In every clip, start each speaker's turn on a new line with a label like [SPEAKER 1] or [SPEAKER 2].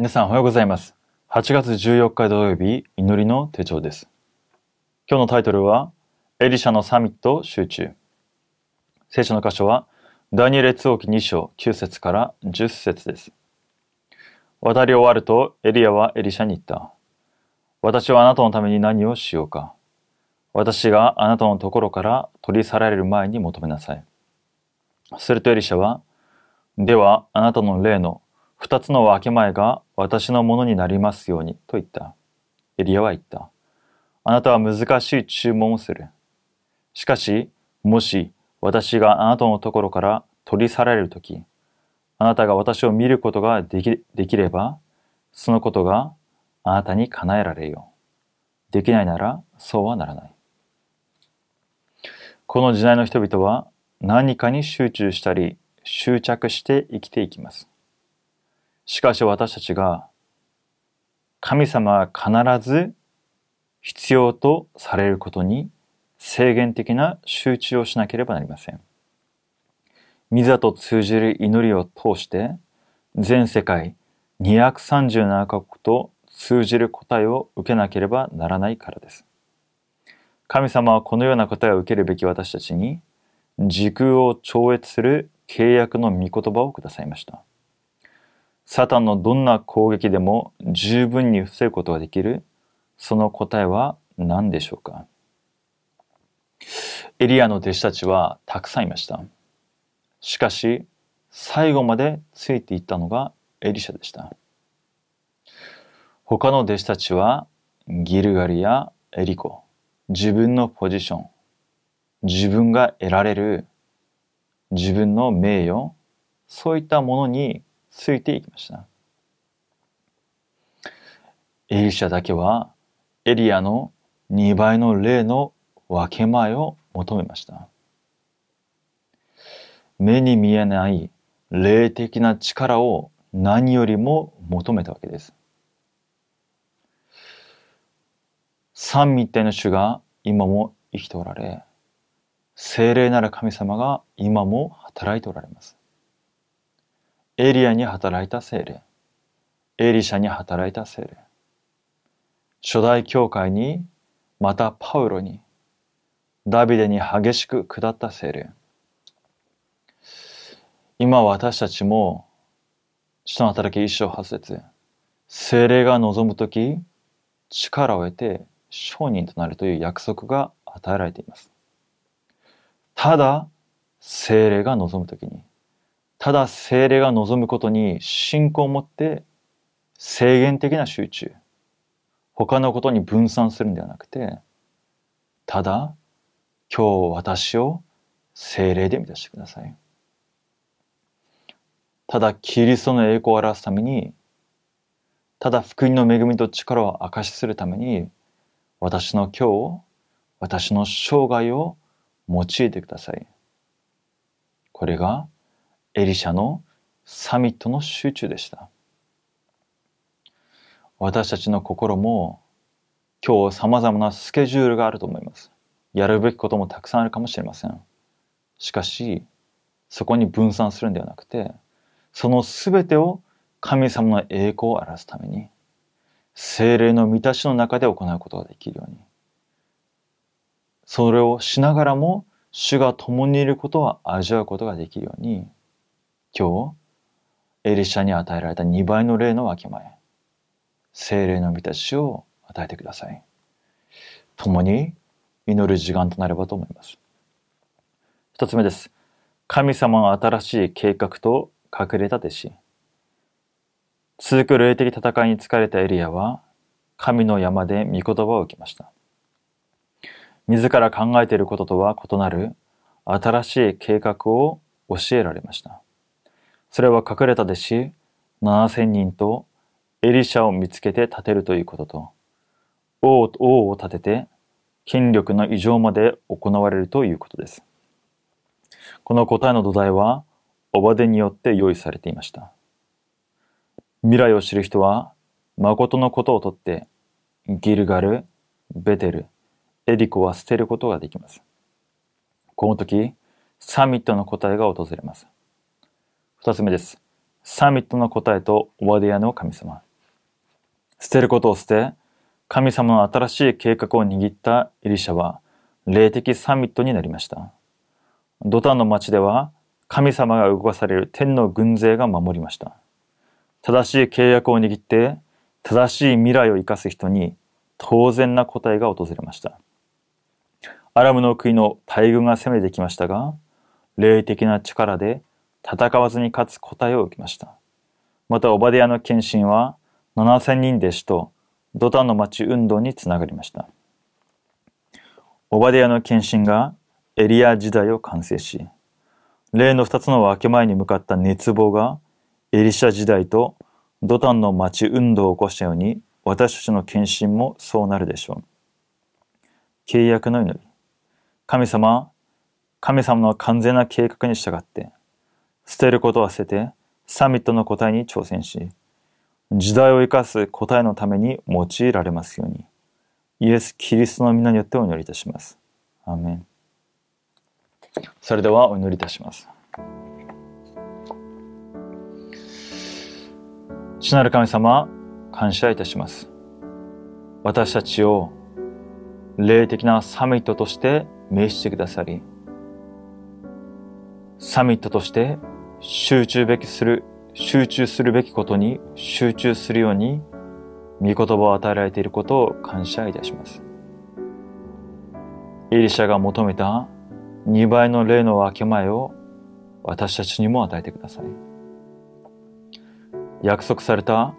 [SPEAKER 1] 皆さんおはようございます。8月14日土曜日、祈りの手帳です。今日のタイトルは、エリシャのサミット集中。聖書の箇所は、ダニエル列王記2章9節から10節です。渡り終わると、エリアはエリシャに言った。私はあなたのために何をしようか。私があなたのところから取り去られる前に求めなさい。するとエリシャは、ではあなたの例の二つの分け前が私のものになりますようにと言った。エリアは言った。あなたは難しい注文をする。しかし、もし私があなたのところから取り去られるとき、あなたが私を見ることができできれば、そのことがあなたに叶えられよう。できないならそうはならない。この時代の人々は何かに集中したり執着して生きていきます。しかし私たちが神様は必ず必要とされることに制限的な集中をしなければなりません。ミザと通じる祈りを通して全世界237カ国と通じる答えを受けなければならないからです。神様はこのような答えを受けるべき私たちに時空を超越する契約の御言葉をくださいました。サタンのどんな攻撃でも十分に防ぐことができるその答えは何でしょうか？エリアの弟子たちはたくさんいました。しかし最後までついていったのがエリシャでした。他の弟子たちはギルガリやエリコ、自分のポジション、自分が得られる自分の名誉、そういったものについていきました。エリシャだけはエリアの2倍の霊の分け前を求めました。目に見えない霊的な力を何よりも求めたわけです。三密体の主が今も生きておられ、精霊なる神様が今も働いておられます。エリアに働いた精霊、エリシャに働いた精霊、初代教会に、またパウロに、ダビデに激しく下った精霊。今私たちも、使徒の働き一章八節精霊が望むとき、力を得て商人となるという約束が与えられています。ただ、精霊が望むときに、ただ精霊が望むことに信仰を持って制限的な集中、他のことに分散するんではなくて、ただ、今日私を精霊で満たしてください。ただ、キリストの栄光を表すために、ただ福音の恵みと力を証しするために、私の今日、私の生涯を用いてください。これがエリシャのサミットの集中でした。私たちの心も今日様々なスケジュールがあると思います。やるべきこともたくさんあるかもしれません。しかし、そこに分散するんではなくて、そのすべてを神様の栄光を表すために、精霊の満たしの中で行うことができるように、それをしながらも主が共にいることを味わうことができるように、今日、エリシャに与えられた2倍の霊の分け前、精霊の満たしを与えてください。共に祈る時間となればと思います。一つ目です。神様の新しい計画と隠れた弟子。続く霊的戦いに疲れたエリアは、神の山で御言葉を受けました。自ら考えていることとは異なる新しい計画を教えられました。それは隠れた弟子7000人とエリシャを見つけて立てるということと、王王を立てて権力の異常まで行われるということです。この答えの土台は、オバデによって用意されていました。未来を知る人は、誠のことをとって、ギルガル、ベテル、エリコは捨てることができます。この時、サミットの答えが訪れます。二つ目です。サミットの答えとオバデヤの神様。捨てることを捨て、神様の新しい計画を握ったエリシャは、霊的サミットになりました。ドタンの町では、神様が動かされる天の軍勢が守りました。正しい契約を握って、正しい未来を生かす人に当然な答えが訪れました。アラムの国の大軍が攻めてきましたが、霊的な力で戦わずに勝つ答えを受けました。また、オバディアの献身は7000人弟子とドタンの町運動につながりました。オバディアの献身がエリア時代を完成し、例の二つの分け前に向かった熱望がエリシャ時代とドタンの町運動を起こしたように私たちの献身もそうなるでしょう。契約の祈り。神様、神様の完全な計画に従って、捨てることは捨てて、サミットの答えに挑戦し、時代を生かす答えのために用いられますように、イエス・キリストの皆によってお祈りいたします。アメン。それではお祈りいたします。主なる神様、感謝いたします。私たちを霊的なサミットとして召してくださり、サミットとして集中べきする、集中するべきことに集中するように、御言葉を与えられていることを感謝いたします。エリシャが求めた2倍の霊の分け前を私たちにも与えてください。約束された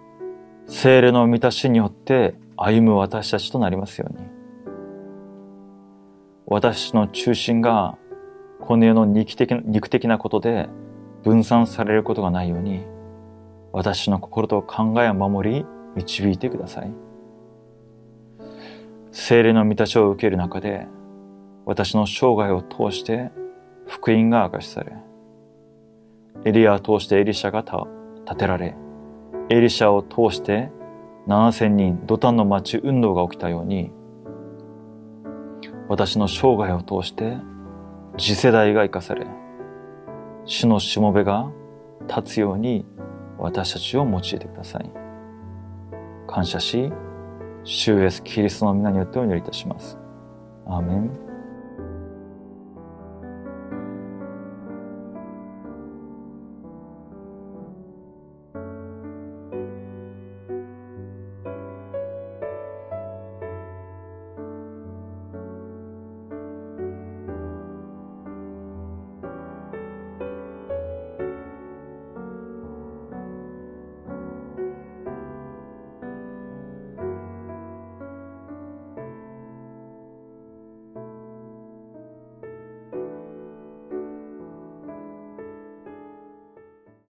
[SPEAKER 1] 精霊の満たしによって歩む私たちとなりますように。私の中心がこの世の肉的肉的なことで分散されることがないように、私の心と考えを守り、導いてください。精霊の満たしを受ける中で、私の生涯を通して福音が明かしされ、エリアを通してエリシャが立てられ、エリシャを通して7000人ドタンの町運動が起きたように、私の生涯を通して次世代が生かされ、主のしもべが立つように私たちを用いてください。感謝し、主イエスキリストの皆によってお祈りいたします。アーメン。